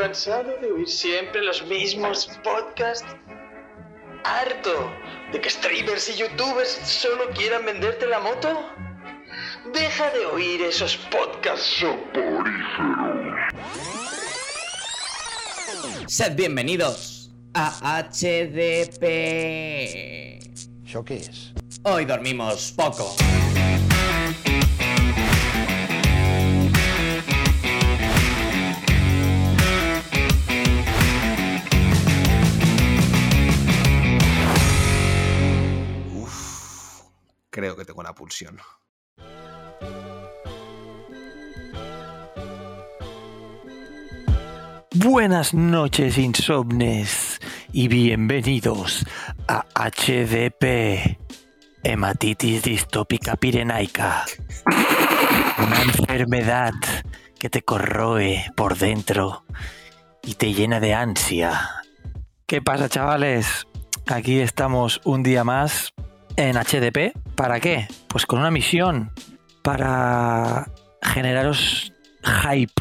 ¿Cansado de oír siempre los mismos podcasts? ¿Harto de que streamers y youtubers solo quieran venderte la moto? Deja de oír esos podcasts soporíferos. Sed bienvenidos a HDP. ¿Eso qué es? Hoy dormimos poco. Creo que tengo la pulsión. Buenas noches, insomnes, y bienvenidos a HDP, hematitis distópica pirenaica. Una enfermedad que te corroe por dentro y te llena de ansia. ¿Qué pasa, chavales? Aquí estamos un día más en HDP. ¿Para qué? Pues con una misión para generaros hype,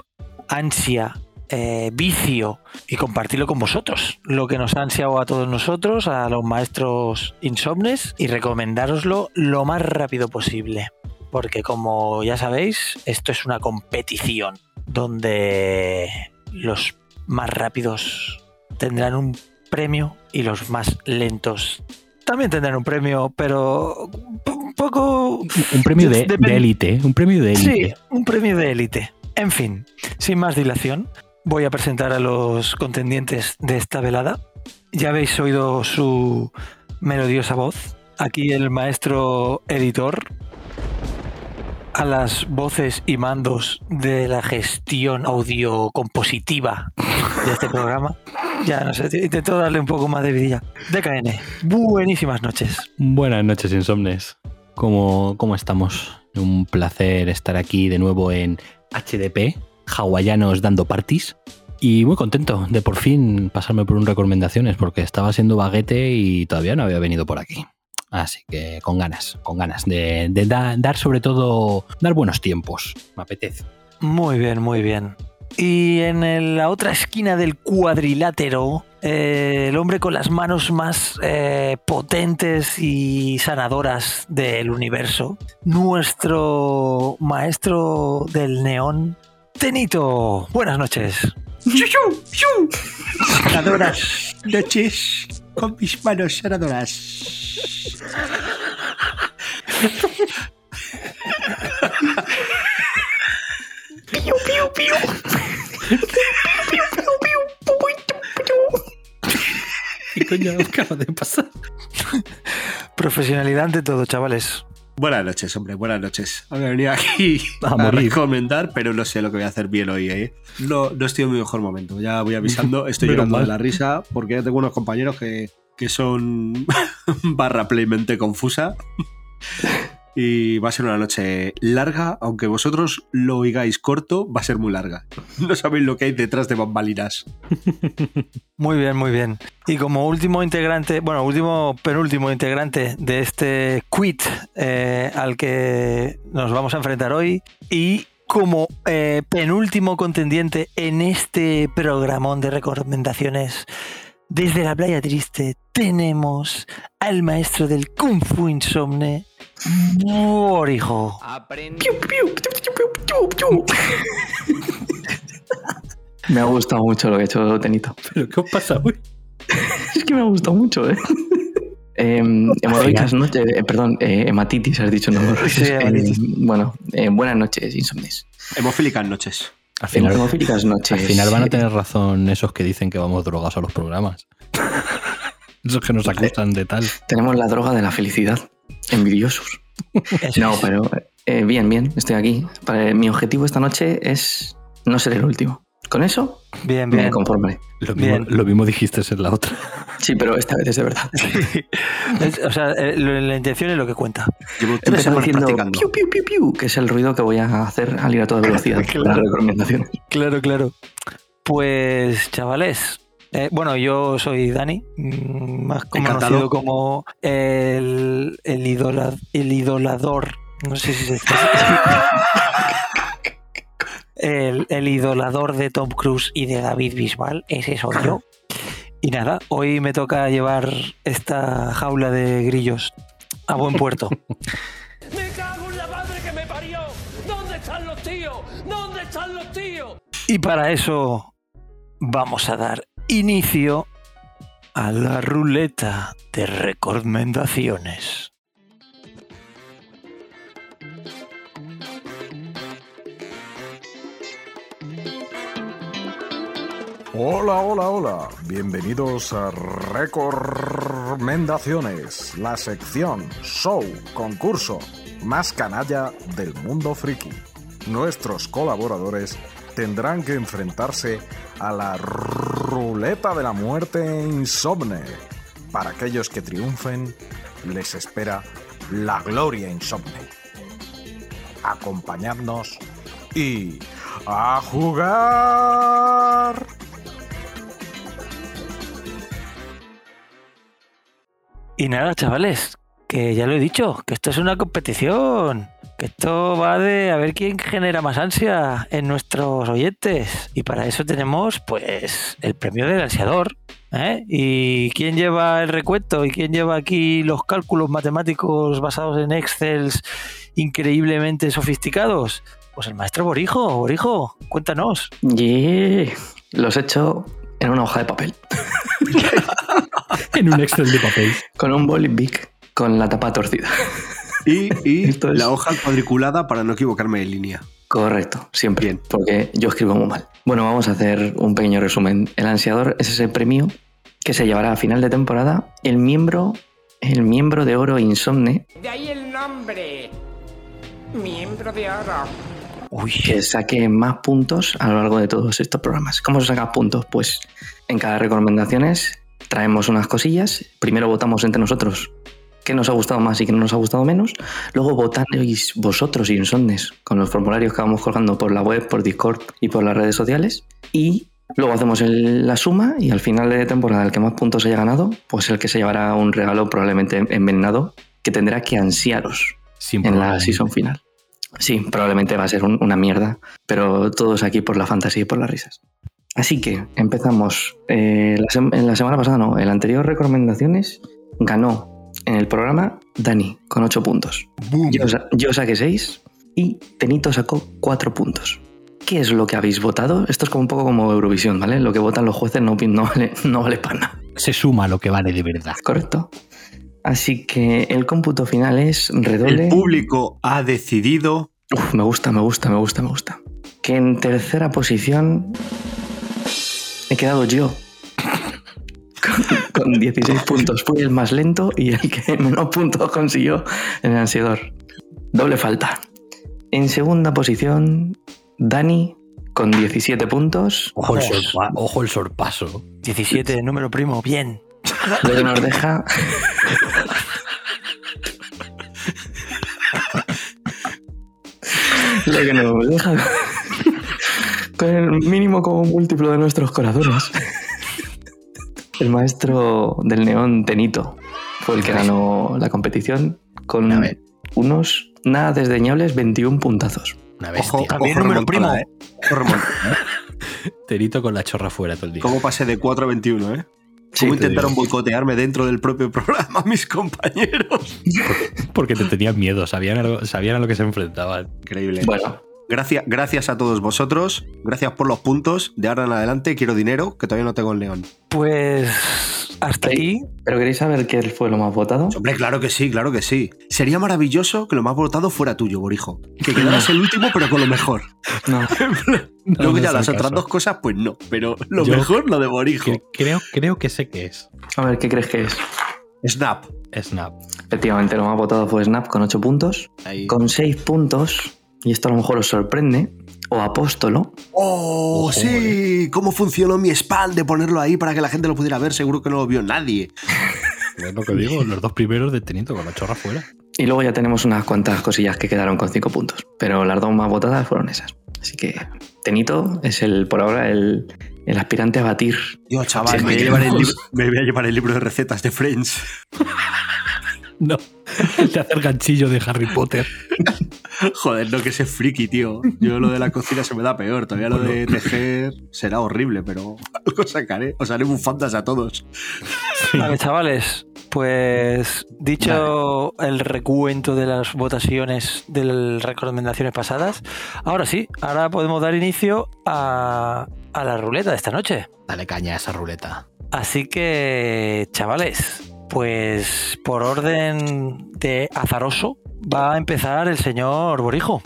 ansia, eh, vicio y compartirlo con vosotros. Lo que nos ha ansiado a todos nosotros, a los maestros insomnes, y recomendároslo lo más rápido posible. Porque como ya sabéis, esto es una competición donde los más rápidos tendrán un premio y los más lentos también tendrán un premio, pero un poco... Un premio de élite, un premio de Sí, élite. un premio de élite. En fin, sin más dilación, voy a presentar a los contendientes de esta velada. Ya habéis oído su melodiosa voz. Aquí el maestro editor a las voces y mandos de la gestión audio compositiva de este programa. Ya no sé, intento darle un poco más de vidilla. DKN, buenísimas noches. Buenas noches, insomnes. ¿Cómo, ¿Cómo estamos? Un placer estar aquí de nuevo en HDP, hawaianos dando parties. Y muy contento de por fin pasarme por un recomendaciones porque estaba siendo baguete y todavía no había venido por aquí. Así que con ganas, con ganas de, de da- dar sobre todo, dar buenos tiempos. Me apetece. Muy bien, muy bien. Y en el- la otra esquina del cuadrilátero, eh, el hombre con las manos más eh, potentes y sanadoras del universo, nuestro maestro del neón, Tenito. Buenas noches. Sanadoras noches con mis manos sanadoras. Coño acaba de pasar? Profesionalidad ante todo, chavales. Buenas noches, hombre, buenas noches. Había venido aquí A a, recomendar, pero no sé lo que voy a hacer bien hoy, ¿eh? No, no estoy en mi mejor momento. Ya voy avisando, estoy llorando mal. de la risa porque ya tengo unos compañeros que, que son barra playmente confusa. Y va a ser una noche larga, aunque vosotros lo oigáis corto, va a ser muy larga. No sabéis lo que hay detrás de bambalinas. Muy bien, muy bien. Y como último integrante, bueno, último, penúltimo integrante de este quit eh, al que nos vamos a enfrentar hoy y como eh, penúltimo contendiente en este programón de recomendaciones desde la playa triste tenemos al maestro del Kung Fu Insomne, Morijo. Aprende. Me ha gustado mucho lo que ha hecho Tenito. ¿Pero qué os pasa hoy? Es que me ha gustado mucho, ¿eh? Em, hemorroicas noches, eh, perdón, eh, hematitis has dicho, no. Sí. Em, bueno, eh, buenas noches, insomnes. Hemofílicas noches. Al final, Hemofílicas noches. al final van a tener razón esos que dicen que vamos drogados a los programas. Esos que nos acusan de tal. Tenemos la droga de la felicidad. Envidiosos. Eso No, es. pero eh, bien, bien, estoy aquí. Para- mi objetivo esta noche es no ser el último. Con eso Bien, me bien. conformaré. Lo mismo, Bien. lo mismo dijiste en la otra. Sí, pero esta vez es de verdad. Es- o sea, eh, la intención es lo que cuenta. Llevo tres semanas diciendo practicando. piu, piu, piu, piu, que es el ruido que voy a hacer al ir a toda velocidad. Claro. Claro, claro. Pues, chavales. eh, bueno, yo soy Dani, mm, más Encantado. conocido como el, el, idola- el idolador. No sé si se dice. el, el idolador de Tom Cruise y de David Bisbal, ese soy yo. Y nada, hoy me toca llevar esta jaula de grillos a buen puerto. ¡Me cago en la madre que me parió! ¿Dónde están los tíos? ¿Dónde están los tíos? Y para eso vamos a dar inicio a la ruleta de recomendaciones. Hola, hola, hola. Bienvenidos a Recomendaciones, la sección, show, concurso más canalla del mundo friki. Nuestros colaboradores tendrán que enfrentarse a la ruleta de la muerte insomne. Para aquellos que triunfen, les espera la gloria insomne. Acompañadnos y a jugar. Y nada, chavales, que ya lo he dicho, que esto es una competición. Que esto va de a ver quién genera más ansia en nuestros oyentes. Y para eso tenemos, pues, el premio del ansiador. ¿eh? ¿Y quién lleva el recuento? ¿Y quién lleva aquí los cálculos matemáticos basados en Excel increíblemente sofisticados? Pues el maestro Borijo. Borijo, cuéntanos. Yeah. Los he hecho en una hoja de papel. en un Excel de papel. Con un boli big, con la tapa torcida. Y, la hoja cuadriculada para no equivocarme de línea. Correcto, siempre. Bien. Porque yo escribo muy mal. Bueno, vamos a hacer un pequeño resumen. El ansiador es ese premio que se llevará a final de temporada el miembro, el miembro de oro insomne De ahí el nombre. Miembro de oro. Uy, que saque más puntos a lo largo de todos estos programas. ¿Cómo se saca puntos? Pues en cada recomendaciones traemos unas cosillas. Primero votamos entre nosotros qué nos ha gustado más y qué no nos ha gustado menos. Luego votáis vosotros, insomnes, con los formularios que vamos colgando por la web, por Discord y por las redes sociales. Y luego hacemos el- la suma y al final de temporada el que más puntos haya ganado, pues el que se llevará un regalo probablemente envenenado que tendrá que ansiaros Sin en la season final. Sí, probablemente va a ser un- una mierda, pero todos aquí por la fantasía y por las risas. Así que empezamos. Eh, la en la semana pasada, no, en la anterior recomendaciones ganó en el programa Dani con 8 puntos. Yo, sa- yo saqué 6 y Tenito sacó 4 puntos. ¿Qué es lo que habéis votado? Esto es como un poco como Eurovisión, ¿vale? Lo que votan los jueces no, no vale, no vale para nada. Se suma lo que vale de verdad. ¿Correcto? Así que el cómputo final es redoble. El público ha decidido. Uf, me gusta, me gusta, me gusta, me gusta. Que en tercera posición he quedado yo. Con, con 16 puntos. Fui el más lento y el que menos puntos consiguió en el ansiador. Doble falta. En segunda posición, Dani con 17 puntos. Ojo el, sorpa- ojo el sorpaso. 17, número primo, bien. Lo que nos deja. Lo que nos deja. Con el mínimo como múltiplo de nuestros corazones. El maestro del neón Tenito fue el que ganó la competición con unos nada desdeñables 21 puntazos. Una Ojo, bestia. También ojo número primo. ¿eh? Ojo remontada, ¿eh? Terito con la chorra fuera todo el día. ¿Cómo pasé de 4 a 21, eh? ¿Cómo te intentaron boicotearme dentro del propio programa mis compañeros? Porque te tenían miedo, sabían a lo, sabían a lo que se enfrentaban. Increíble. Bueno, Gracias, gracias a todos vosotros. Gracias por los puntos. De ahora en adelante quiero dinero, que todavía no tengo en León. Pues hasta aquí. ¿pero queréis saber qué fue lo más votado? Hombre, claro que sí, claro que sí. Sería maravilloso que lo más votado fuera tuyo, Borijo. Que quedaras el último, pero con lo mejor. No. Luego no ya las el otras dos cosas, pues no. Pero lo Yo- mejor, lo de Borijo. Que- creo, creo que sé qué es. A ver, ¿qué crees que es? Snap. Snap. Efectivamente, lo más votado fue Snap con 8 puntos. Ahí. Con 6 puntos, y esto a lo mejor os sorprende, o Apóstolo, ¡Oh, sí! ¿Cómo funcionó mi spam de ponerlo ahí para que la gente lo pudiera ver? Seguro que no lo vio nadie. Es lo que digo, los dos primeros de Tenito con la chorra fuera. y luego ya tenemos unas cuantas cosillas que quedaron con 5 puntos. Pero las dos más votadas fueron esas. Así que Tenito es el, por ahora el, el aspirante a batir. Yo, chaval, Sí, me, voy a llevar el me voy a llevar el libro de recetas de Friends. No, El de hacer ganchillo de Harry Potter. Joder, no que ese friki, tío. Yo lo de la cocina se me da peor. Todavía lo de tejer será horrible, pero algo sacaré. Os haré bufandas a todos. Vale, chavales, pues dicho el recuento de las votaciones de las recomendaciones pasadas, ahora sí, ahora podemos dar inicio a, a la ruleta de esta noche. Dale caña a esa ruleta. Así que, chavales, pues por orden de azaroso va a empezar el señor Borijo.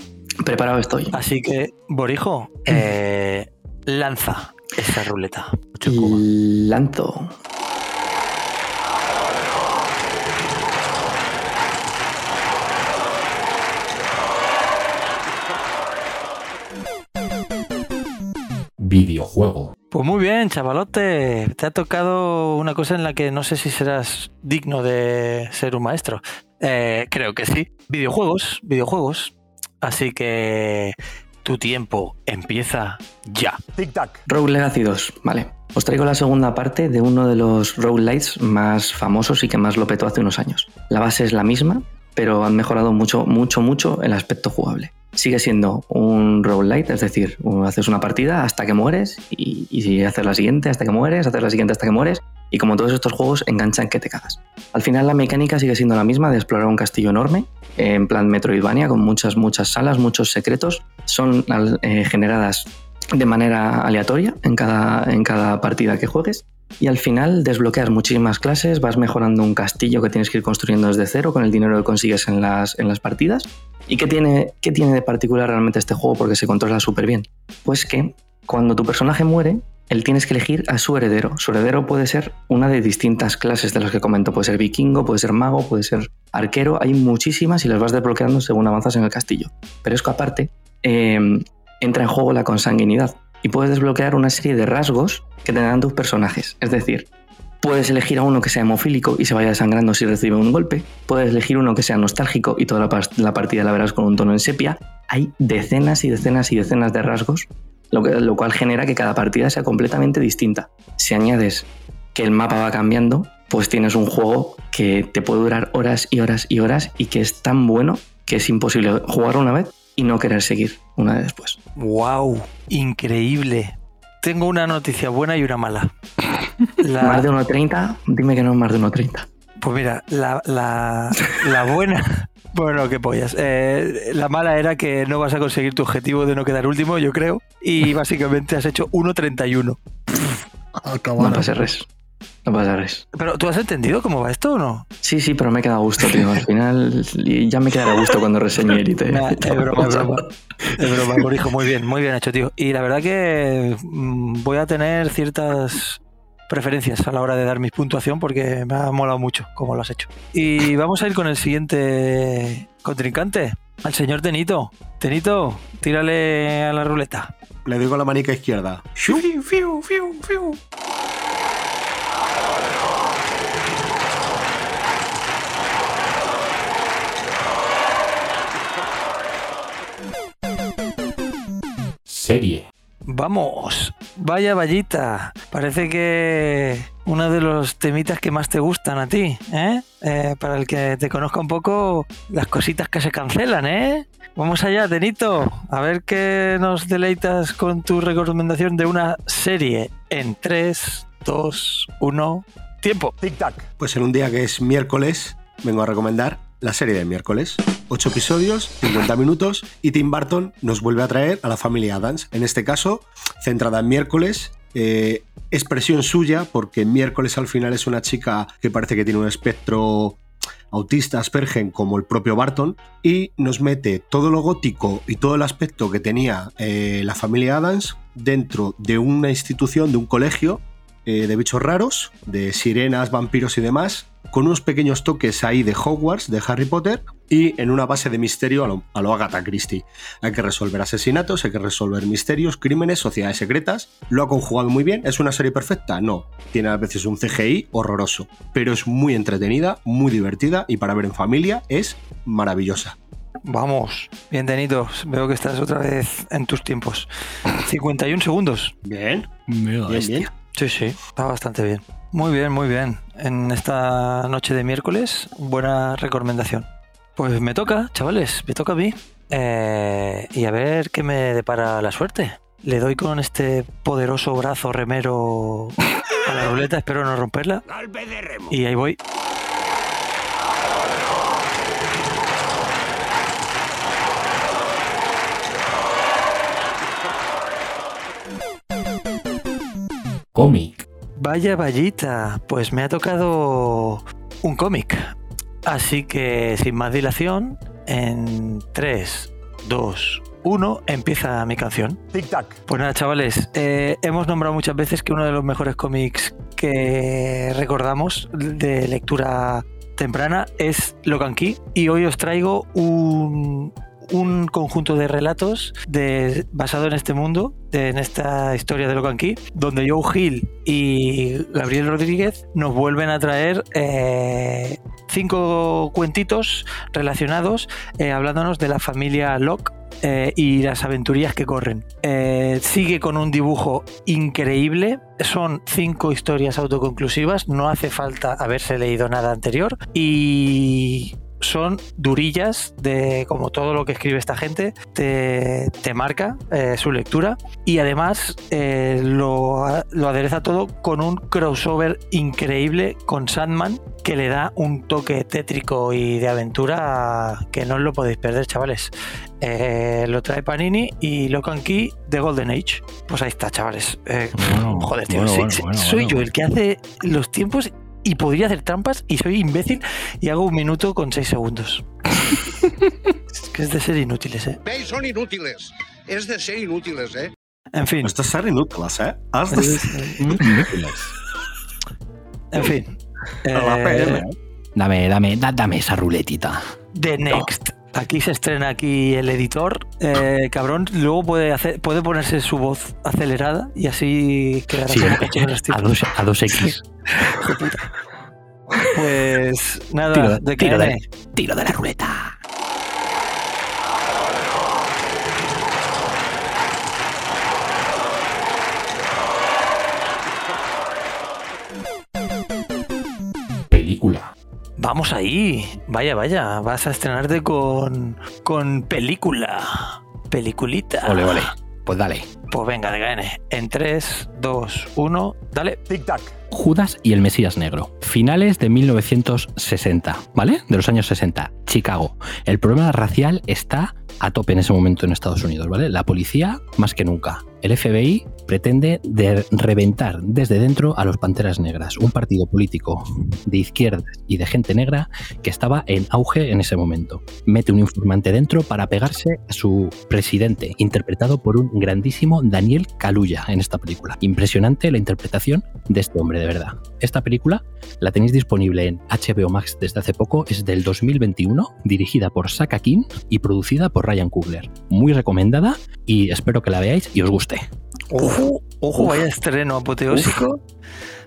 Preparado estoy. Así que, Borijo, eh, lanza esa ruleta. Lanzo. Videojuego. Pues muy bien, chavalote. Te ha tocado una cosa en la que no sé si serás digno de ser un maestro. Eh, creo que sí. Videojuegos, videojuegos. Así que tu tiempo empieza ya. Rogue Legacy 2, vale. Os traigo la segunda parte de uno de los roguelites más famosos y que más lo petó hace unos años. La base es la misma, pero han mejorado mucho, mucho, mucho el aspecto jugable. Sigue siendo un roguelite, es decir, haces una partida hasta que mueres y, y haces la siguiente hasta que mueres, haces la siguiente hasta que mueres y como todos estos juegos enganchan que te cagas. Al final la mecánica sigue siendo la misma de explorar un castillo enorme, en plan Metroidvania, con muchas, muchas salas, muchos secretos. Son eh, generadas de manera aleatoria en cada, en cada partida que juegues. Y al final desbloqueas muchísimas clases, vas mejorando un castillo que tienes que ir construyendo desde cero con el dinero que consigues en las, en las partidas. ¿Y qué tiene, qué tiene de particular realmente este juego? Porque se controla súper bien. Pues que cuando tu personaje muere, él tienes que elegir a su heredero. Su heredero puede ser una de distintas clases de las que comento. Puede ser vikingo, puede ser mago, puede ser arquero. Hay muchísimas y las vas desbloqueando según avanzas en el castillo. Pero es que aparte eh, entra en juego la consanguinidad y puedes desbloquear una serie de rasgos que tendrán tus personajes. Es decir, puedes elegir a uno que sea hemofílico y se vaya desangrando si recibe un golpe. Puedes elegir uno que sea nostálgico y toda la, partida la verás con un tono en sepia. Hay decenas y decenas y decenas de rasgos lo, lo cual genera que cada partida sea completamente distinta. Si añades que el mapa va cambiando, pues tienes un juego que te puede durar horas y horas y horas y que es tan bueno que es imposible jugar una vez y no querer seguir una vez después. ¡Wow! Increíble. Tengo una noticia buena y una mala. La... ¿Más de 1.30? Dime que no es más de 1.30. Pues mira, la, la, la buena. Bueno, qué pollas. Eh, la mala era que no vas a conseguir tu objetivo de no quedar último, yo creo. Y básicamente has hecho 1.31. No pasa res. No pasa res. Pero ¿tú has entendido cómo va esto o no? Sí, sí, pero me he quedado a gusto, tío. Al final ya me quedaré a gusto cuando reseñe Elite. Nah, es broma, es broma. Es broma. Muy bien, muy bien hecho, tío. Y la verdad que mm, voy a tener ciertas preferencias a la hora de dar mi puntuación porque me ha molado mucho cómo lo has hecho. Y vamos a ir con el siguiente contrincante, al señor Tenito. Tenito, tírale a la ruleta. Le doy con la manica izquierda. Fiu, fiu, fiu, fiu. Serie. Vamos, vaya vallita. Parece que uno de los temitas que más te gustan a ti, ¿eh? Eh, Para el que te conozca un poco, las cositas que se cancelan, ¿eh? Vamos allá, Tenito. A ver qué nos deleitas con tu recomendación de una serie en 3, 2, 1. Tiempo. Tic-tac. Pues en un día que es miércoles, vengo a recomendar la serie de miércoles. Ocho episodios, 50 minutos, y Tim Burton nos vuelve a traer a la familia Adams. En este caso, centrada en miércoles. eh, expresión suya, porque miércoles al final es una chica que parece que tiene un espectro autista Aspergen como el propio Barton y nos mete todo lo gótico y todo el aspecto que tenía eh, la familia Adams dentro de una institución, de un colegio eh, de bichos raros, de sirenas, vampiros y demás, con unos pequeños toques ahí de Hogwarts, de Harry Potter, y en una base de misterio a lo, a lo Agatha Christie. Hay que resolver asesinatos, hay que resolver misterios, crímenes, sociedades secretas. Lo ha conjugado muy bien. ¿Es una serie perfecta? No. Tiene a veces un CGI horroroso, pero es muy entretenida, muy divertida y para ver en familia es maravillosa. Vamos, bien, Tenito. Veo que estás otra vez en tus tiempos. 51 segundos. Bien, bien, bien. Sí, sí, está bastante bien. Muy bien, muy bien. En esta noche de miércoles, buena recomendación. Pues me toca, chavales, me toca a mí. Eh, y a ver qué me depara la suerte. Le doy con este poderoso brazo remero a la ruleta, espero no romperla. Y ahí voy. Cómic. Vaya vallita, pues me ha tocado un cómic. Así que sin más dilación, en 3, 2, 1 empieza mi canción. Tic tac. Pues nada, chavales, eh, hemos nombrado muchas veces que uno de los mejores cómics que recordamos de lectura temprana es Locan Key y hoy os traigo un, un conjunto de relatos basado en este mundo, en esta historia de Locan donde Joe Hill y Gabriel Rodríguez nos vuelven a traer eh, cinco cuentitos relacionados eh, hablándonos de la familia Locke eh, y las aventurías que corren. Sigue con un dibujo increíble. Son cinco historias autoconclusivas. No hace falta haberse leído nada anterior. Y son durillas de como todo lo que escribe esta gente te, te marca eh, su lectura y además eh, lo, lo adereza todo con un crossover increíble con Sandman que le da un toque tétrico y de aventura que no os lo podéis perder chavales. Eh, lo trae Panini y Locan Key de Golden Age. Pues ahí está chavales. Eh, Bueno, joder tío bueno, sí, bueno, sí, bueno, soy yo el que hace los tiempos y podría hacer trampas y soy imbécil y hago un minuto con seis segundos. es que es de ser inútiles, ¿eh? ¿Veis? Son inútiles. Es de ser inútiles, ¿eh? En fin, Esto es ser inútiles, ¿eh? Has de ser- en fin. Eh, ¿eh? Dame, dame, da- dame esa ruletita. The Next. Aquí se estrena aquí el editor, eh, cabrón. Luego puede hacer, puede ponerse su voz acelerada y así quedará Sí, los a dos, a dos X. Pues nada, Tiro, de tiro, de, tiro de la ruleta. Vamos ahí. Vaya, vaya. Vas a estrenarte con, con película. Peliculita. Ole, ole. Pues dale. Pues venga, de KN. En 3, 2, 1, dale. Tic tac. Judas y el Mesías Negro. Finales de 1960, ¿vale? De los años 60. Chicago. El problema racial está a tope en ese momento en Estados Unidos, ¿vale? La policía más que nunca. El FBI pretende de reventar desde dentro a los Panteras Negras, un partido político de izquierdas y de gente negra que estaba en auge en ese momento. Mete un informante dentro para pegarse a su presidente, interpretado por un grandísimo Daniel Kaluuya en esta película. Impresionante la interpretación de este hombre, de verdad. Esta película la tenéis disponible en HBO Max desde hace poco, es del 2021, dirigida por Saka King y producida por Ryan Coogler. Muy recomendada y espero que la veáis y os guste. Ojo, ojo, vaya estreno apoteósico.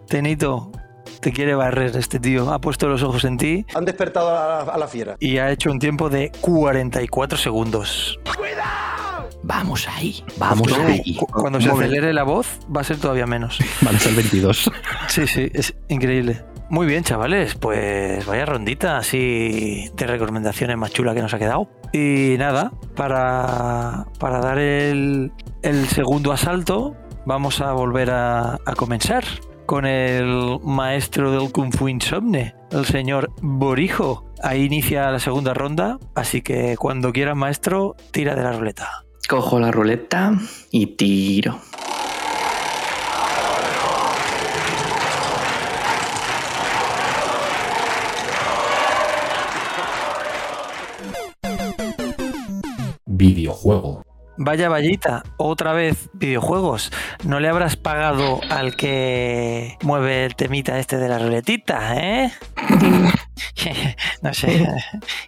Tenito, te quiere barrer este tío. Ha puesto los ojos en ti Han despertado a la, a la fiera. y ha hecho un tiempo de 44 segundos. Vamos ahí, vamos ahí. cu- Cuando se acelere la voz, va a ser todavía menos. Van a ser 22. Sí, sí, es increíble. Muy bien, chavales, pues vaya rondita así de recomendaciones más chula que nos ha quedado. Y nada, para, para dar el, segundo asalto, vamos a volver a, a comenzar con el maestro del Kung Fu Insomne, el señor Borijo. Ahí inicia la segunda ronda, así que cuando quieras, maestro, tira de la ruleta. Cojo la ruleta y tiro. Videojuego. Vaya vallita, otra vez videojuegos. ¿No le habrás pagado al que mueve el temita este de la ruletita, eh? no sé,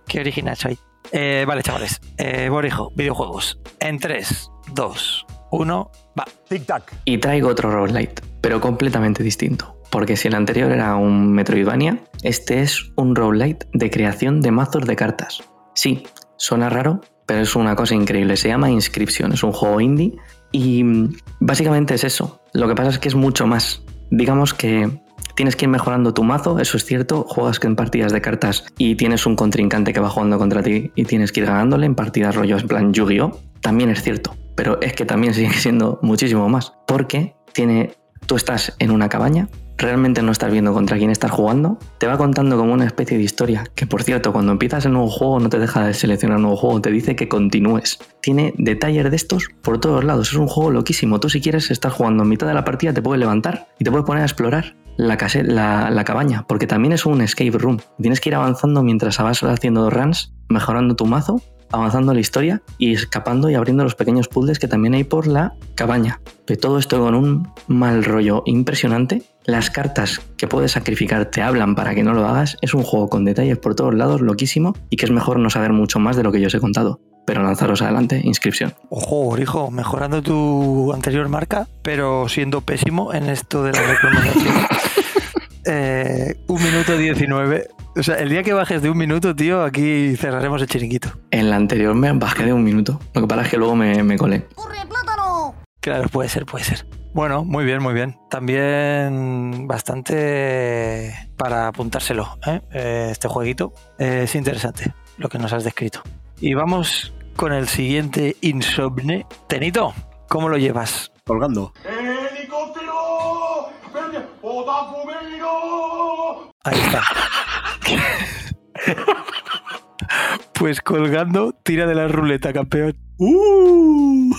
qué original soy. Eh, vale, chavales. Eh, Borijo, videojuegos. En 3, 2, 1, va. Tic tac. Y traigo otro roguelite, pero completamente distinto. Porque si el anterior era un Metroidvania, este es un roguelite de creación de mazos de cartas. Sí, suena raro, pero es una cosa increíble. Se llama Inscription, es un juego indie y mm, básicamente es eso. Lo que pasa es que es mucho más. digamos que tienes que ir mejorando tu mazo, eso es cierto. Juegas en partidas de cartas y tienes un contrincante que va jugando contra ti y tienes que ir ganándole en partidas rollos en plan Yu-Gi-Oh! También es cierto. Pero es que también sigue siendo muchísimo más. Porque tiene. Tú estás en una cabaña, realmente no estás viendo contra quién estás jugando, te va contando como una especie de historia, que por cierto, cuando empiezas el nuevo juego no te deja de seleccionar un nuevo juego, te dice que continúes. Tiene detalles de estos por todos lados, es un juego loquísimo. Tú si quieres estar jugando en mitad de la partida te puedes levantar y te puedes poner a explorar la, la, la cabaña, porque también es un escape room. Tienes que ir avanzando mientras vas haciendo runs, mejorando tu mazo, avanzando la historia y escapando y abriendo los pequeños puzzles que también hay por la cabaña. De todo esto con un mal rollo impresionante. Las cartas que puedes sacrificar te hablan para que no lo hagas. Es un juego con detalles por todos lados, loquísimo, y que es mejor no saber mucho más de lo que yo os he contado. Pero lanzaros adelante, inscripción. Ojo, hijo, mejorando tu anterior marca, pero siendo pésimo en esto de la recomendación. Eh, un minuto 19. O sea, el día que bajes de un minuto, tío, aquí cerraremos el chiringuito. En la anterior me bajé de un minuto. Lo que pasa es que luego me, me colé. Claro, puede ser, puede ser. Bueno, muy bien, muy bien. También bastante para apuntárselo, ¿eh? Eh, este jueguito. Eh, es interesante lo que nos has descrito. Y vamos con el siguiente insomne. Tenito, ¿cómo lo llevas? Colgando. ¡Helicóptero! ¡Botafumeiro! Ahí está. pues colgando, tira de la ruleta, campeón. ¡Uh!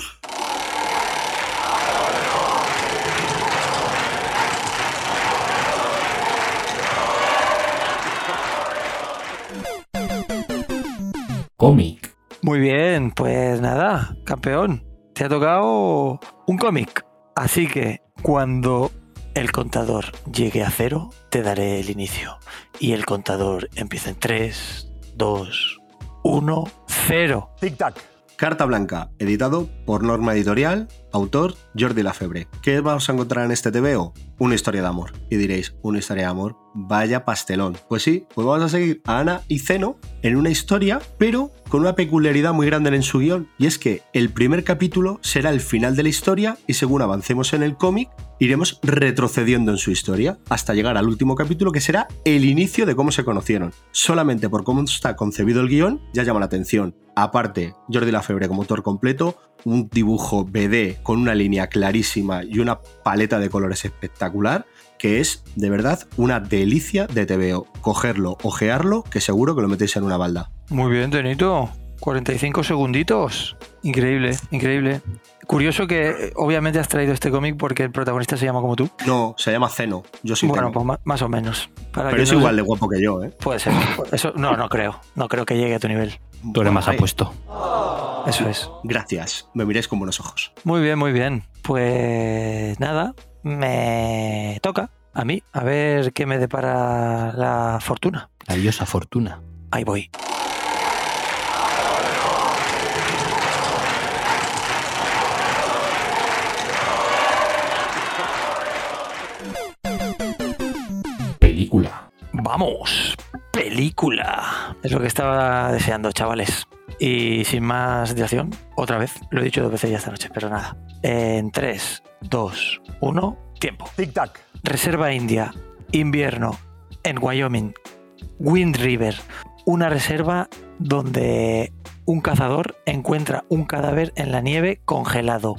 Cómic. Muy bien, pues nada, campeón. Te ha tocado un cómic. Así que cuando el contador llegue a cero, te daré el inicio. Y el contador empieza en 3, 2, 1, 0. Tic-tac. Carta Blanca, editado por Norma Editorial, autor Jordi Lafebre. ¿Qué vamos a encontrar en este TVO? Una historia de amor. Y diréis, ¿una historia de amor? Vaya pastelón. Pues sí, pues vamos a seguir a Ana y Zeno en una historia, pero con una peculiaridad muy grande en su guion, y es que el primer capítulo será el final de la historia y según avancemos en el cómic, iremos retrocediendo en su historia hasta llegar al último capítulo que será el inicio de cómo se conocieron. Solamente por cómo está concebido el guion ya llama la atención. Aparte, Jordi Lafebre como autor completo, un dibujo BD con una línea clarísima y una paleta de colores espectacular, que es de verdad una delicia de TVO. Cogerlo, ojearlo, que seguro que lo metéis en una balda. Muy bien, Tenito. 45 segunditos. Increíble, increíble. Curioso que obviamente has traído este cómic porque el protagonista se llama como tú. No, se llama Zeno. Yo sí bueno, tengo. pues más o menos. Para Pero es no- igual de guapo que yo, ¿eh? Puede ser. Eso, no, no creo. No creo que llegue a tu nivel. Tú eres más apuesto. Eso es. Gracias, me miréis con buenos ojos. Muy bien, muy bien. Pues nada, me toca a mí a ver qué me depara la fortuna. La diosa fortuna. Ahí voy. Vamos, película. Es lo que estaba deseando, chavales. Y sin más dilación, otra vez, lo he dicho dos veces ya esta noche, pero nada. En 3, 2, 1, tiempo. Tic-tac. Reserva India, invierno, en Wyoming, Wind River, una reserva donde un cazador encuentra un cadáver en la nieve congelado.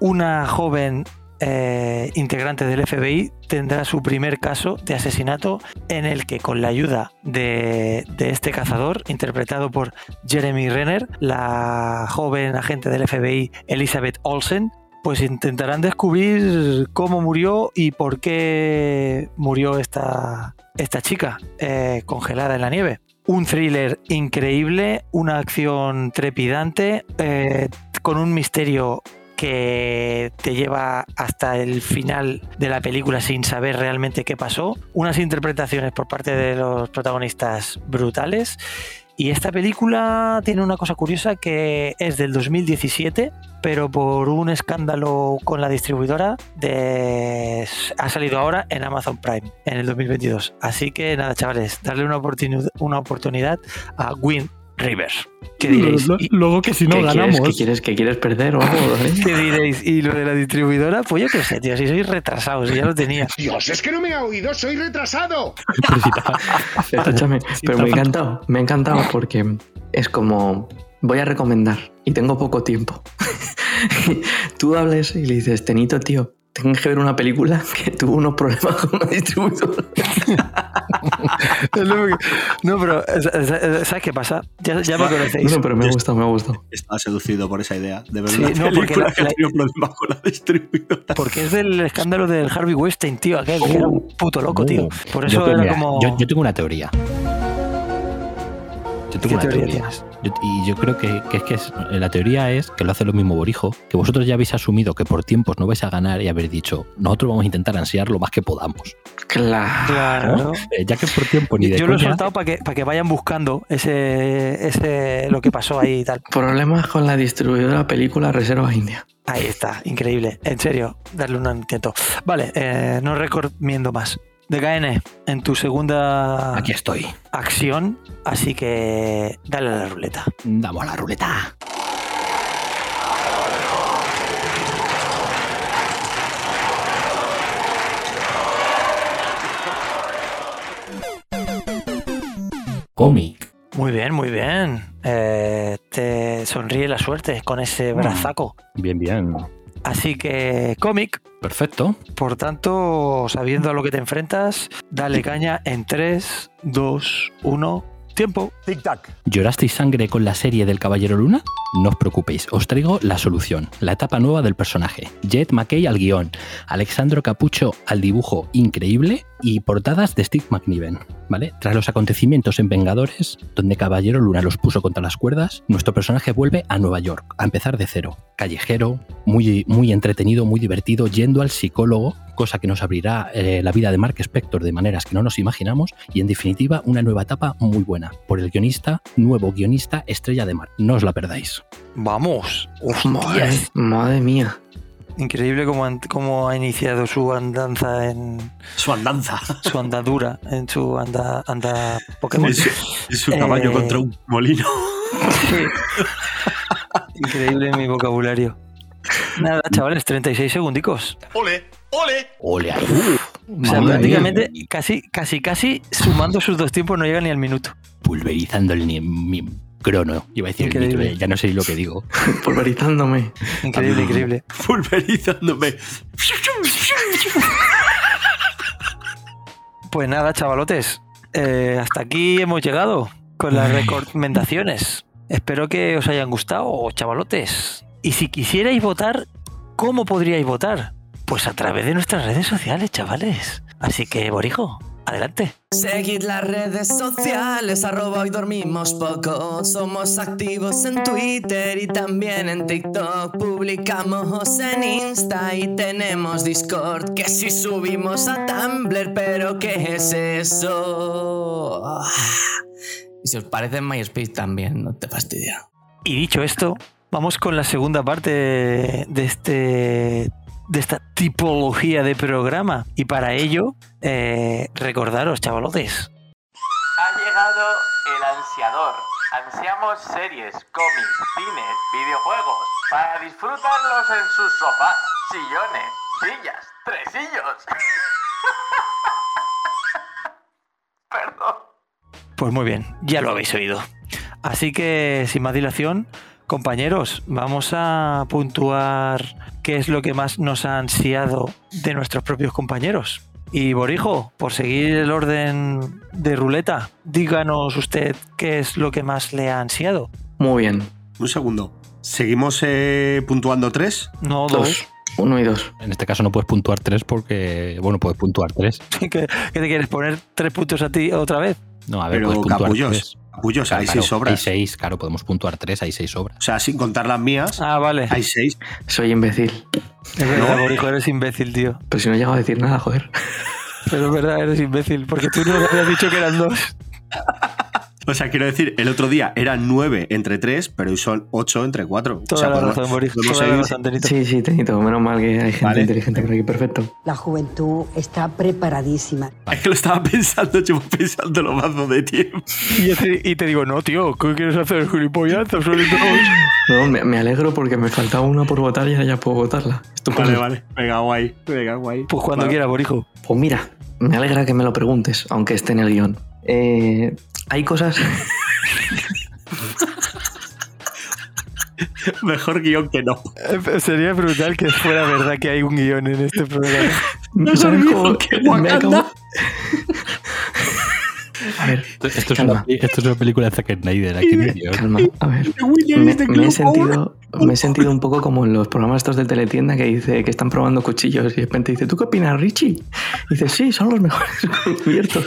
Una joven eh, integrante del FBI tendrá su primer caso de asesinato en el que con la ayuda de, este cazador, interpretado por Jeremy Renner, la joven agente del FBI Elizabeth Olsen, pues intentarán descubrir cómo murió y por qué murió esta, esta chica eh, congelada en la nieve. Un thriller increíble, una acción trepidante, eh, con un misterio que te lleva hasta el final de la película sin saber realmente qué pasó, unas interpretaciones por parte de los protagonistas brutales y esta película tiene una cosa curiosa que es del 2017, pero por un escándalo con la distribuidora de... ha salido ahora en Amazon Prime en el 2022. Así que nada, chavales, darle una oportunidad, una oportunidad a Wind Rivers. ¿Qué diréis? Lo- Luego que si no ¿Qué quieres, ganamos. ¿Qué quieres? ¿Qué quieres perder o algo? eh? ¿Qué diréis? ¿Y lo de la distribuidora? Pues yo qué sé, tío, si sois retrasados, ya lo tenía. Dios, es que no me ha oído, soy retrasado. Pero Escúchame, me ha encantado, me ha encantado porque es como voy a recomendar y tengo poco tiempo. Tú hables y le dices, Tenito, tío, tengo que ver una película que tuvo unos problemas con una distribuidora. No, pero ¿sabes qué pasa? Ya, ya me conocéis. No, pero me ha gustado, me ha gustado. Estaba seducido por esa idea, de Sí, verdad. no, porque la- que la- problemas con la distribuidora. Porque es del escándalo del Harvey Weinstein, tío, aquel que era un puto loco, tío. Por eso era mira, como... yo, yo tengo una teoría. Yo tengo ¿Qué una teoría teoría. tienes? Yo- y yo creo que, que es que es- la teoría es que lo hace lo mismo Borijo, que vosotros ya habéis asumido que por tiempos no vais a ganar y habéis dicho, nosotros vamos a intentar ansiar lo más que podamos. Claro. Eh, ya que por tiempo ni de Yo lo he soltado para que, para que vayan buscando ese, ese lo que pasó ahí y tal. Problemas con la distribuidora película Reserva India. Ahí está, increíble. En serio, darle un intento. Vale, eh, no recomiendo más. DKN, en tu segunda aquí estoy. acción, así que dale a la ruleta. Damos a la ruleta. cómic, Muy bien, muy bien. Eh, te sonríe la suerte con ese brazaco. Bien, bien. Así que cómic, Perfecto. por tanto, sabiendo a lo que te enfrentas, dale caña en 3, 2, 1, tiempo. ¿Llorasteis sangre con la serie del Caballero Luna? No os preocupéis, os traigo la solución, la etapa nueva del personaje. Jet McKay al guion, Alexandro Capucho al dibujo increíble y portadas de Steve McNiven. ¿Vale? Tras los acontecimientos en Vengadores, donde Caballero Luna los puso contra las cuerdas, nuestro personaje vuelve a Nueva York, a empezar de cero. Callejero, muy, muy entretenido, muy divertido, yendo al psicólogo, cosa que nos abrirá eh, la vida de Mark Spector de maneras que no nos imaginamos, y en definitiva una nueva etapa muy buena, por el guionista, nuevo guionista, estrella de mar. No os la perdáis. Vamos. Madre, Hostias. madre mía. Increíble cómo, cómo ha iniciado su andanza en Su andanza. su andadura, en su anda, anda Pokémon. Es, es su caballo Eh, contra un molino. Increíble mi vocabulario. Nada, chavales, 36 segundicos. ¡Ole! ¡Ole! Ole ahí. O sea, Madre prácticamente casi, casi, casi sumando sus dos tiempos no llega ni al minuto. Pulverizando el ni- mi crono. Iba a decir el micro, ya no sé lo que digo. Pulverizándome. Increíble, increíble. Pulverizándome. Pues nada, chavalotes, eh, hasta aquí hemos llegado con las recomendaciones. Espero que os hayan gustado, chavalotes. Y si quisierais votar, ¿cómo podríais votar? Pues a través de nuestras redes sociales, chavales. Así que, Borijo, adelante. Seguid las redes sociales, arroba hoy dormimos poco. Somos activos en Twitter y también en TikTok. Publicamos en Insta y tenemos Discord. Que si subimos a Tumblr, pero ¿qué es eso? Ah. Y si os parece en MySpace también, no te fastidia. Y dicho esto, vamos con la segunda parte de este de esta tipología de programa. Y para ello, eh, recordaros, chavalotes. Ha llegado el ansiador. Ansiamos series, cómics, cine, videojuegos para disfrutarlos en sus sofás, sillones, sillas, tresillos. Perdón. Pues muy bien, ya lo habéis oído. Así que, sin más dilación, compañeros, vamos a puntuar qué es lo que más nos ha ansiado de nuestros propios compañeros. Y Borijo, por seguir el orden de ruleta, díganos usted qué es lo que más le ha ansiado. Muy bien. Un segundo. ¿Seguimos eh, puntuando tres? No, Dos. dos. Uno y dos. En este caso no puedes puntuar tres porque, bueno, puedes puntuar tres. ¿Qué, qué te quieres poner tres puntos a ti otra vez? No, a ver, Pero puedes puntuar capullos. tres. Capullos, hay Claro, seis obras. Hay seis, claro, podemos puntuar tres, hay seis obras. O sea, sin contar las mías, Ah, vale. hay seis. Soy imbécil. Es verdad, Borijo, eres imbécil, tío. Pero si no he llegado a decir nada, joder. Pero es verdad, eres imbécil, porque tú no me habías dicho que eran dos. O sea, quiero decir, el otro día eran 9 entre 3, pero hoy son 8 entre 4. Toda o sea, la podemos- razón, Boris. podemos Toda la seguir- razón, Tenito. Sí, sí, Tenito, menos mal que hay gente Vale. inteligente por aquí, perfecto. La juventud está preparadísima. Es que lo estaba pensando, llevo pensando lo mazo de tiempo. Y, te, y te digo, no, tío, ¿qué quieres hacer? Todo. No, me, me alegro porque me faltaba una por votar y ahora ya puedo votarla. Estupendo. Vale, vale. Venga, guay. Venga, guay. Pues cuando Vale. quieras, Borijo. Pues mira, me alegra que me lo preguntes, aunque esté en el guion. Eh, hay cosas. Mejor guion que no. Sería brutal que fuera verdad que hay un guion en este programa. ¿Sabes cómo? que Wakanda. A ver, Esto, esto es una, esto es una película de Zack Snyder. Aquí calma. A ver, me, he sentido, me he sentido un poco como en los programas estos de teletienda que dice que están probando cuchillos y de repente dice, ¿tú qué opinas, Richie? Y dice, sí, son los mejores cubiertos.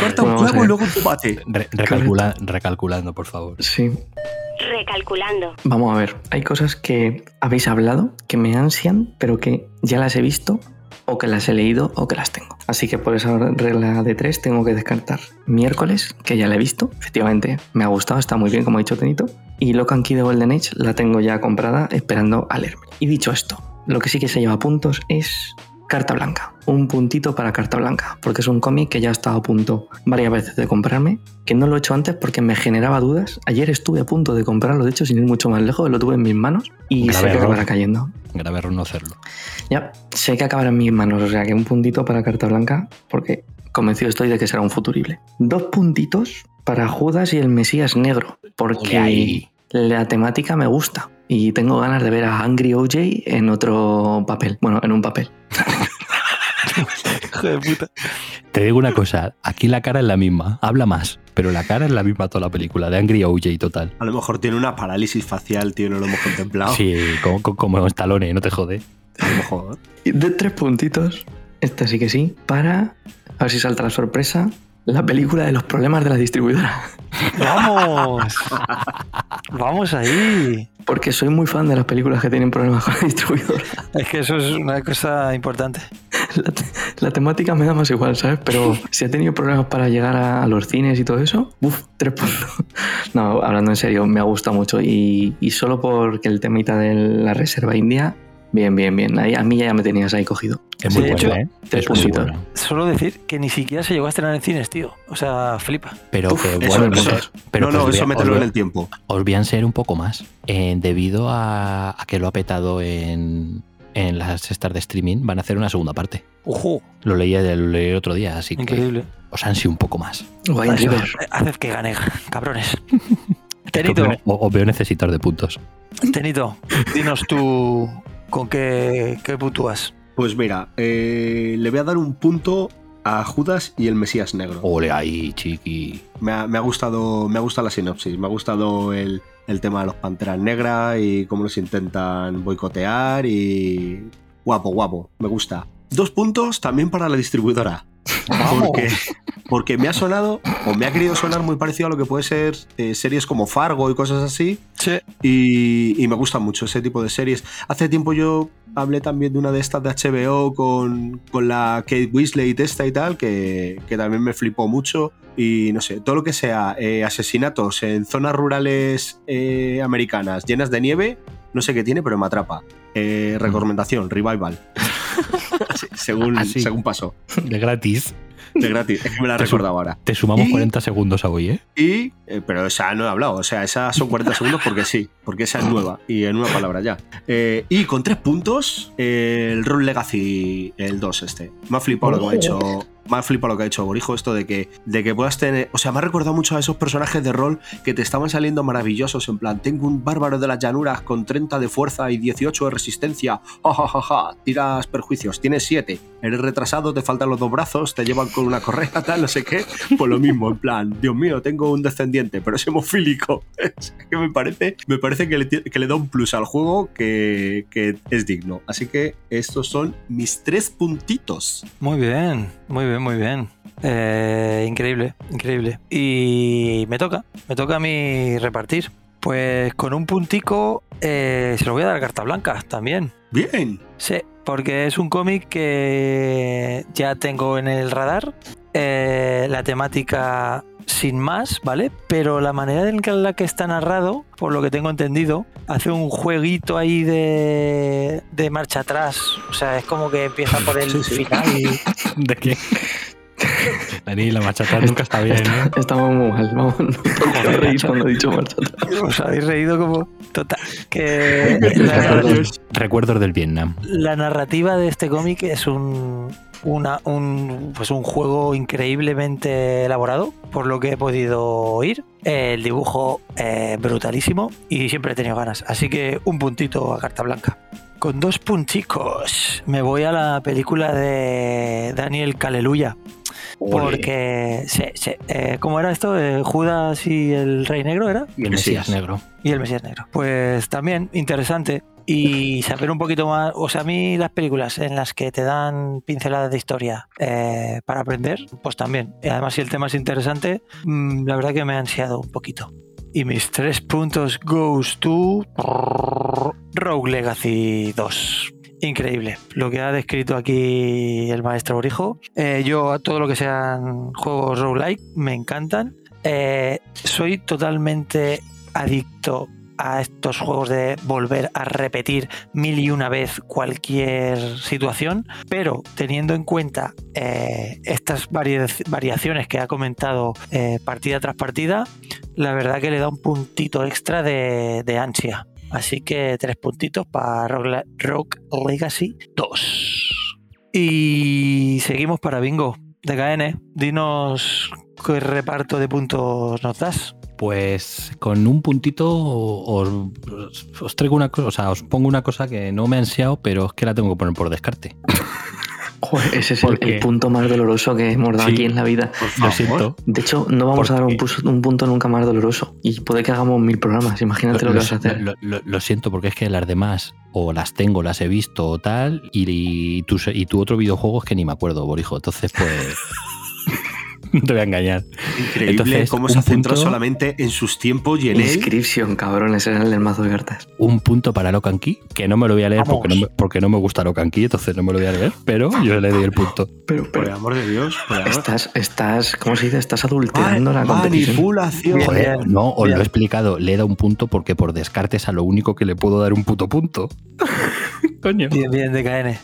Corta un clavo y luego tu bate. Re- recalcula- recalculando, por favor. Sí, Recalculando. Vamos a ver, hay cosas que habéis hablado que me ansian, pero que ya las he visto, o que las he leído, o que las tengo. Así que por esa regla de tres tengo que descartar miércoles, que ya la he visto, efectivamente me ha gustado, está muy bien, como ha dicho Tenito. Y Locan Key de Golden Age la tengo ya comprada, esperando a leerme. Y dicho esto, lo que sí que se lleva puntos es Carta Blanca. Un puntito para Carta Blanca, porque es un cómic que ya he estado a punto varias veces de comprarme, que no lo he hecho antes porque me generaba dudas. Ayer estuve a punto de comprarlo, de hecho, sin ir mucho más lejos, lo tuve en mis manos y Grave sé que acabará cayendo. Grave error no hacerlo. Ya, sé que acabará en mis manos, o sea que un puntito para Carta Blanca, porque convencido estoy de que será un futurible. Dos puntitos para Judas y el Mesías Negro, porque ahí. la temática me gusta y tengo ganas de ver a Angry OJ en otro papel. Bueno, en un papel. Hijo de puta. Te digo una cosa, aquí la cara es la misma, habla más, pero la cara es la misma toda la película, de Angry OJ total. A lo mejor tiene una parálisis facial, tío, no lo hemos contemplado. Sí, como, como, como Stallone, no te jode. A lo mejor. De tres puntitos, esta sí que sí, para, a ver si salta la sorpresa, la película de los problemas de la distribuidora. ¡Vamos! ¡Vamos ahí! Porque soy muy fan de las películas que tienen problemas con la distribuidora. Es que eso es una cosa importante. La, te- la temática me da más igual, ¿sabes? Pero si ha tenido problemas para llegar a, a los cines y todo eso, uff, tres puntos. No, hablando en serio, me ha gustado mucho. Y, y solo porque el temita de la reserva india, bien, bien, bien. Ahí, a mí ya me tenías ahí cogido. Es muy de buena, hecho, ¿eh? tres Es muy puntitos. buena. Solo decir que ni siquiera se llegó a estrenar en cines, tío. O sea, flipa. Pero Uf, que bueno, eso- pero no, que no, os voy eso a- mételo en el tiempo. Os voy a ser un poco más. Eh, debido a, a que lo ha petado en, en las stars de streaming, van a hacer una segunda parte. ¡Ojo! Lo leí, el, lo leí el otro día, así que Increíble. os ansio un poco más. Haced que gane, cabrones. Os Tenito, veo, os veo necesitar de puntos. Tenito, dinos tú con qué, qué puntúas. Pues mira, eh, le voy a dar un punto a Judas y el Mesías Negro. Ole ahí, chiqui. Me ha, me ha gustado, me ha gustado la sinopsis, me ha gustado el, el tema de los panteras negras y cómo los intentan boicotear y guapo, guapo, me gusta. Dos puntos también para la distribuidora. Porque, porque me ha sonado, o me ha querido sonar muy parecido a lo que puede ser eh, series como Fargo y cosas así. Sí. Y, y me gusta mucho ese tipo de series. Hace tiempo yo hablé también de una de estas de HBO con, con la Kate Winslet esta y tal, que, que también me flipó mucho. Y no sé, todo lo que sea eh, asesinatos en zonas rurales eh, americanas llenas de nieve, no sé qué tiene, pero me atrapa. Eh, recomendación, revival. Sí, según, Así. según pasó. De gratis. De gratis. Es que me la recordado ahora. Te sumamos Y- 40 segundos a hoy, ¿eh? Y, eh, pero esa no he hablado, o sea, esas son 40 segundos porque sí, porque esa es nueva y en una palabra ya. Eh, y con tres puntos, eh, el Rune Legacy, el 2 este. Me ha flipado lo que ha hecho. Me ha flipado lo que ha hecho Borijo, esto de que, de que puedas tener. O sea, me ha recordado mucho a esos personajes de rol que te estaban saliendo maravillosos. En plan, tengo un bárbaro de las llanuras con 30 de fuerza y 18 de resistencia. Ja. Tiras perjuicios, tienes 7. Eres retrasado, te faltan los dos brazos, te llevan con una correa, tal, no sé qué. Pues lo mismo, en plan, Dios mío, tengo un descendiente, pero es hemofílico. Es que me parece, me parece que, le, que le da un plus al juego que, que es digno. Así que estos son mis tres puntitos. Muy bien, muy bien, muy bien. Eh, increíble, increíble. Y me toca, me toca a mí repartir. Pues con un puntico eh, se lo voy a dar a carta blanca también. Bien. Sí, porque es un cómic que ya tengo en el radar. Eh, la temática sin más, ¿vale? Pero la manera en la que está narrado, por lo que tengo entendido, hace un jueguito ahí de, de marcha atrás. O sea, es como que empieza por el final y... ¿De qué? Dani, la marcha nunca está bien. ¿eh? Estamos muy mal, vamos. No podía reír cuando he dicho marcha. Os habéis reído como... Total. Que Recuerdos del Vietnam. la narrativa de este cómic es un, una- un, pues un juego increíblemente elaborado, por lo que he podido oír. El dibujo eh, brutalísimo y siempre he tenido ganas. Así que un puntito a carta blanca. Con dos punticos me voy a la película de Daniel Caleluya. Porque, sí, sí, eh, ¿cómo era esto? Eh, Judas y el Rey Negro, ¿era? Y el Mesías negro. Y el Mesías Negro. Pues también interesante. Y saber un poquito más. O sea, a mí las películas en las que te dan pinceladas de historia eh, para aprender, pues también. Y además, si el tema es interesante, mm, la verdad que me ha ansiado un poquito. Y mis tres puntos goes to Rogue Legacy 2. Increíble. Lo que ha descrito aquí el maestro Borijo. Eh, yo a todo lo que sean juegos roguelike me encantan. Eh, soy totalmente adicto a estos juegos de volver a repetir mil y una vez cualquier situación, pero teniendo en cuenta eh, estas varia- variaciones que ha comentado partida tras partida, la verdad que le da un puntito extra de ansia. Así que tres puntitos para Rock, Le- Rock Legacy 2. Y seguimos para Bingo. DKN, dinos qué reparto de puntos nos das. Pues con un puntito os, os traigo una cosa, o sea, os pongo una cosa que no me ha ansiado, pero es que la tengo que poner por descarte. Joder, ese es el, Porque- el punto más doloroso que hemos dado Sí, aquí en la vida. Lo siento. De hecho, no vamos a dar un, punto nunca más doloroso. Y puede que hagamos mil programas. Imagínate lo, que vas a hacer. lo- lo- lo siento, porque es que las demás o las tengo, las he visto o tal, y, y tu, y tu otro videojuego es que ni me acuerdo, Borijo. Entonces, pues. no te voy a engañar. Increíble Entonces, cómo se centró punto- solamente en sus tiempos y en él. Inscripción, cabrón. Ese era el del mazo de cartas. Un punto para Locan Key, que no me lo voy a leer porque no, me, porque no me gusta Locan Key, entonces no me lo voy a leer, pero yo le doy el punto. Pero, Por el amor de Dios, por el amor. Estás, estás, ¿cómo se dice? Estás adulterando la competición. Manipulación. Joder, no, os lo he explicado, le he dado un punto porque por descartes a lo único que le puedo dar un puto punto. Coño. Bien, bien, DKN.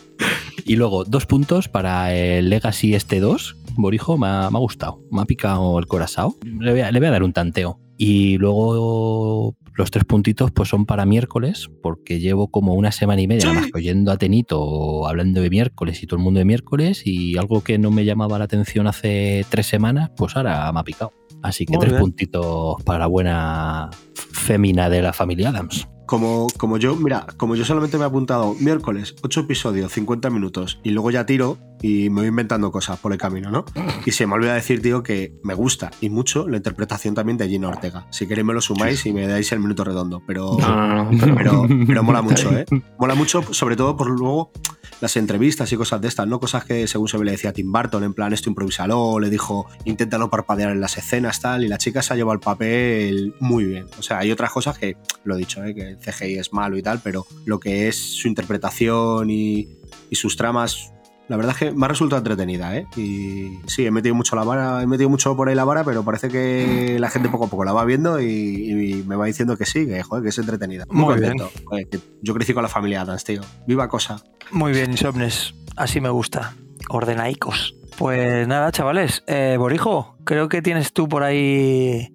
Y luego, dos puntos para el Legacy este 2. Borijo, me ha, me ha gustado. Me ha picado el corazón. Le voy, a, le voy a dar un tanteo. Y luego los tres puntitos pues son para miércoles, porque llevo como una semana y media nada más que oyendo a Tenito hablando de miércoles y todo el mundo de miércoles y algo que no me llamaba la atención hace tres semanas, pues ahora me ha picado. Así que Muy tres bien. puntitos para la buena fémina de la familia Adams. Como, como yo, mira, como yo solamente me he apuntado miércoles, 8 episodios, 50 minutos, y luego ya tiro y me voy inventando cosas por el camino, ¿no? Y se me olvida decir, tío, que me gusta y mucho la interpretación también de Gina Ortega. Si queréis me lo sumáis y me dais el minuto redondo, pero, No, no, no, pero- pero, mola mucho, ¿eh? Mola mucho, sobre todo por luego las entrevistas y cosas de estas, ¿no? Cosas que según se ve le decía a Tim Burton, en plan, esto improvísalo, le dijo, intenta no parpadear en las escenas, tal, y la chica se ha llevado el papel muy bien. O sea, hay otras cosas que, lo he dicho, ¿eh? que CGI es malo y tal, pero lo que es su interpretación y, y sus tramas, la verdad es que me ha resultado entretenida, ¿eh? Y sí, he metido mucho la vara, he metido mucho por ahí la vara, pero parece que la gente poco a poco la va viendo y, y me va diciendo que sí, que, joder, que es entretenida. Muy, Muy contento. Joder, que yo crecí con la familia Adams, tío. Viva cosa. Muy bien, Insomnes. Así me gusta. Ordenaicos. Pues nada, chavales. Eh, Borijo, creo que tienes tú por ahí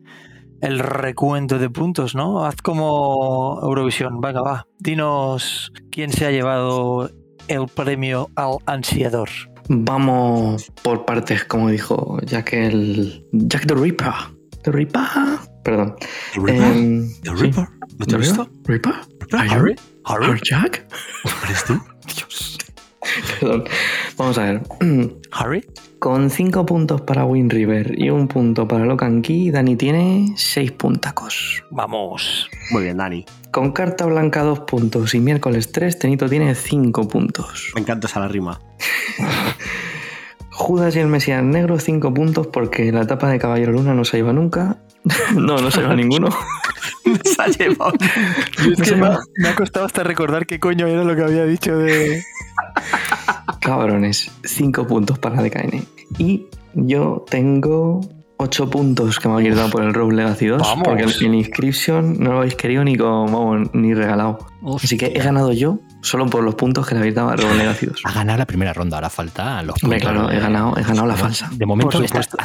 el recuento de puntos, ¿no? Haz como Eurovisión. Venga, va. Dinos quién se ha llevado el premio al ansiador. Vamos por partes, como dijo Jack el. Jack the Ripper. The Ripper. Perdón. ¿The Ripper? Em, ¿The sí. Ripper? ¿No te ¿The he visto? ¿Ripper? ¿Are you- Harry? ¿Are Jack? ¿Eres tú? Perdón. Vamos a ver. ¿Harry? Con 5 puntos para Win River y un punto para Locan Key, Dani tiene 6 puntacos. Vamos. Muy bien, Dani. Con carta blanca 2 puntos y miércoles 3, Tenito tiene 5 puntos. Me encanta esa la rima. Judas y el Mesías Negro 5 puntos porque la etapa de Caballero Luna no se lleva nunca. no, no se lleva ninguno. se ha llevado. Es que me ha, me ha costado hasta recordar qué coño era lo que había dicho de. Cabrones, 5 puntos para DKN. Y yo tengo 8 puntos que me habéis dado por el Rogue Legacy 2. Vamos. Porque el, el Inscription no lo habéis querido ni como, vamos, ni regalado. Así que he ganado yo solo por los puntos que le habéis dado a Rogue Legacy 2. Ha ganado la primera ronda, ahora falta los puntos. claro, he ganado, he ganado la falsa. De momento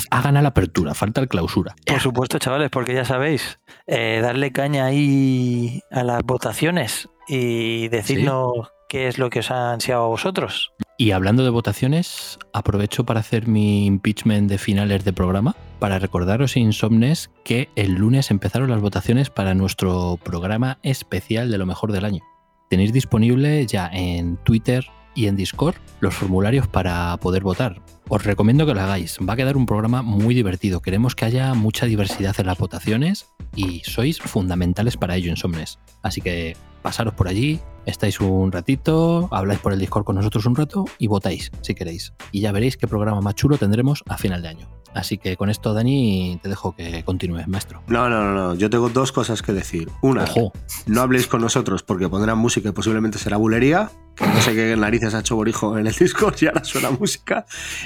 ha ganado la apertura, falta el clausura. Por supuesto, chavales, porque ya sabéis, eh, darle caña ahí a las votaciones y decirnos qué es lo que os ha ansiado a vosotros. Y hablando de votaciones, aprovecho para hacer mi impeachment de finales de programa, para recordaros, Insomnes, que el lunes empezaron las votaciones para nuestro programa especial de lo mejor del año. Tenéis disponible ya en Twitter y en Discord los formularios para poder votar. Os recomiendo que lo hagáis. Va a quedar un programa muy divertido. Queremos que haya mucha diversidad en las votaciones y sois fundamentales para ello, Insomnes. Así que pasaros por allí, estáis un ratito, habláis por el Discord con nosotros un rato y votáis si queréis. Y ya veréis qué programa más chulo tendremos a final de año. Así que con esto, Dani, te dejo que continúes, maestro. No, no, no, no. Yo tengo dos cosas que decir. Una, Ojo. no habléis con nosotros porque pondrán música y posiblemente será bulería. Que no sé qué narices ha hecho Borijo en el Discord y ahora suena música.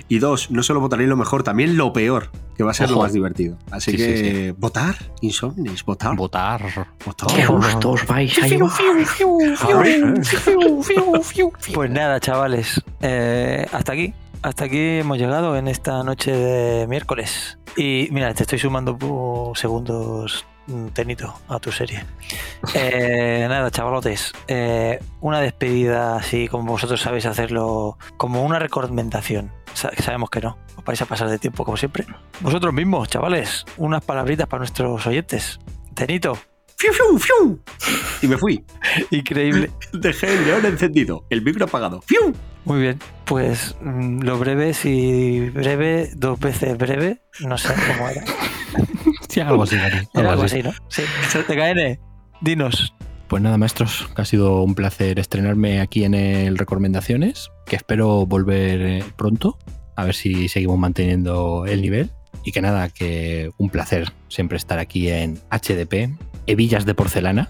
Y dos, no solo votaréis lo mejor, también lo peor, que va a ser lo más divertido. Así Sí, que sí, votar, insomnis, votar. Votar. Votar. Qué gusto os vais a. Pues nada, chavales, eh, hasta aquí. Hasta aquí hemos llegado en esta noche de miércoles. Y mira, te estoy sumando por segundos, mm, Tenito, a tu serie. Eh, nada, chavalotes, eh, una despedida así como vosotros sabéis hacerlo, como una recomendación. Sa- Sabemos que no, os vais a pasar de tiempo como siempre. Vosotros mismos, chavales, unas palabritas para nuestros oyentes. Tenito, ¡Fiu, fiu, fiu! Y me fui. increíble. Dejé el león encendido, el micro apagado. ¡Fiu! Muy bien, pues mm, lo breve, si breve, dos veces breve, no sé cómo era. Sí, algo así, Dani, Era algo así. ¿no? Sí. TKN, dinos. Pues nada, maestros, ha sido un placer estrenarme aquí en el Recomendaciones, que espero volver eh, pronto, a ver si seguimos manteniendo el nivel. Y que nada, que un placer siempre estar aquí en HDP, Hebillas de Porcelana,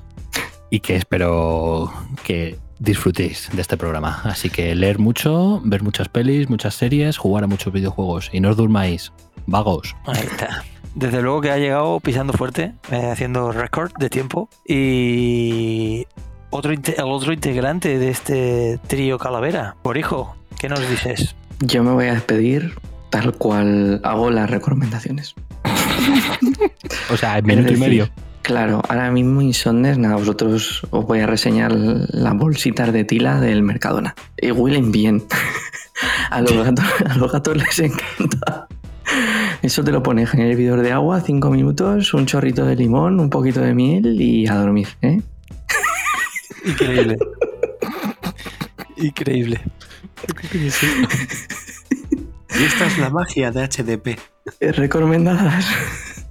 y que espero que disfrutéis de este programa. Así que leer mucho, ver muchas pelis, muchas series, jugar a muchos videojuegos y no os durmáis, vagos. Ahí está. Desde luego que ha llegado pisando fuerte, eh, haciendo récord de tiempo. Y otro el otro integrante de este trío Calavera, por hijo, ¿qué nos dices? Yo me voy a despedir tal cual hago las recomendaciones. O sea, en minuto y medio. Claro, ahora mismo Insomnes, nada, vosotros os voy a reseñar las bolsitas de tila del Mercadona. Y huelen bien. A los gatos, a los gatos les encanta. Eso te lo pones en el hervidor de agua, cinco minutos, un chorrito de limón, un poquito de miel y a dormir, ¿eh? Increíble. Increíble. Y esta es la magia de HDP. Recomendadas.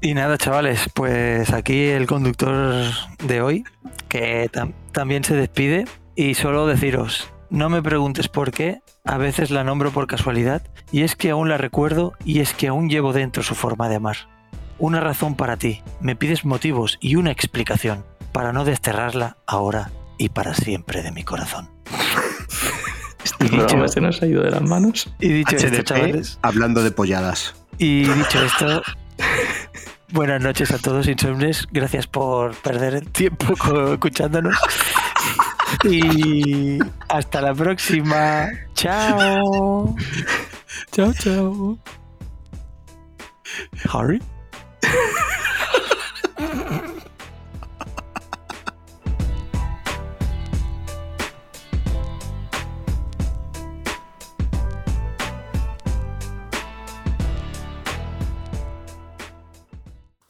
Y nada, chavales, pues aquí el conductor de hoy, que tam- también se despide, y solo deciros, no me preguntes por qué, a veces la nombro por casualidad, y es que aún la recuerdo y es que aún llevo dentro su forma de amar. Una razón para ti, me pides motivos y una explicación para no desterrarla ahora y para siempre de mi corazón. Este programa se nos ha ido de las manos. Y dicho esto, chavales, hablando de polladas. Y dicho esto, buenas noches a todos, insomnes. Gracias por perder el tiempo escuchándonos. Y hasta la próxima. Chao. Chao, chao. Harry.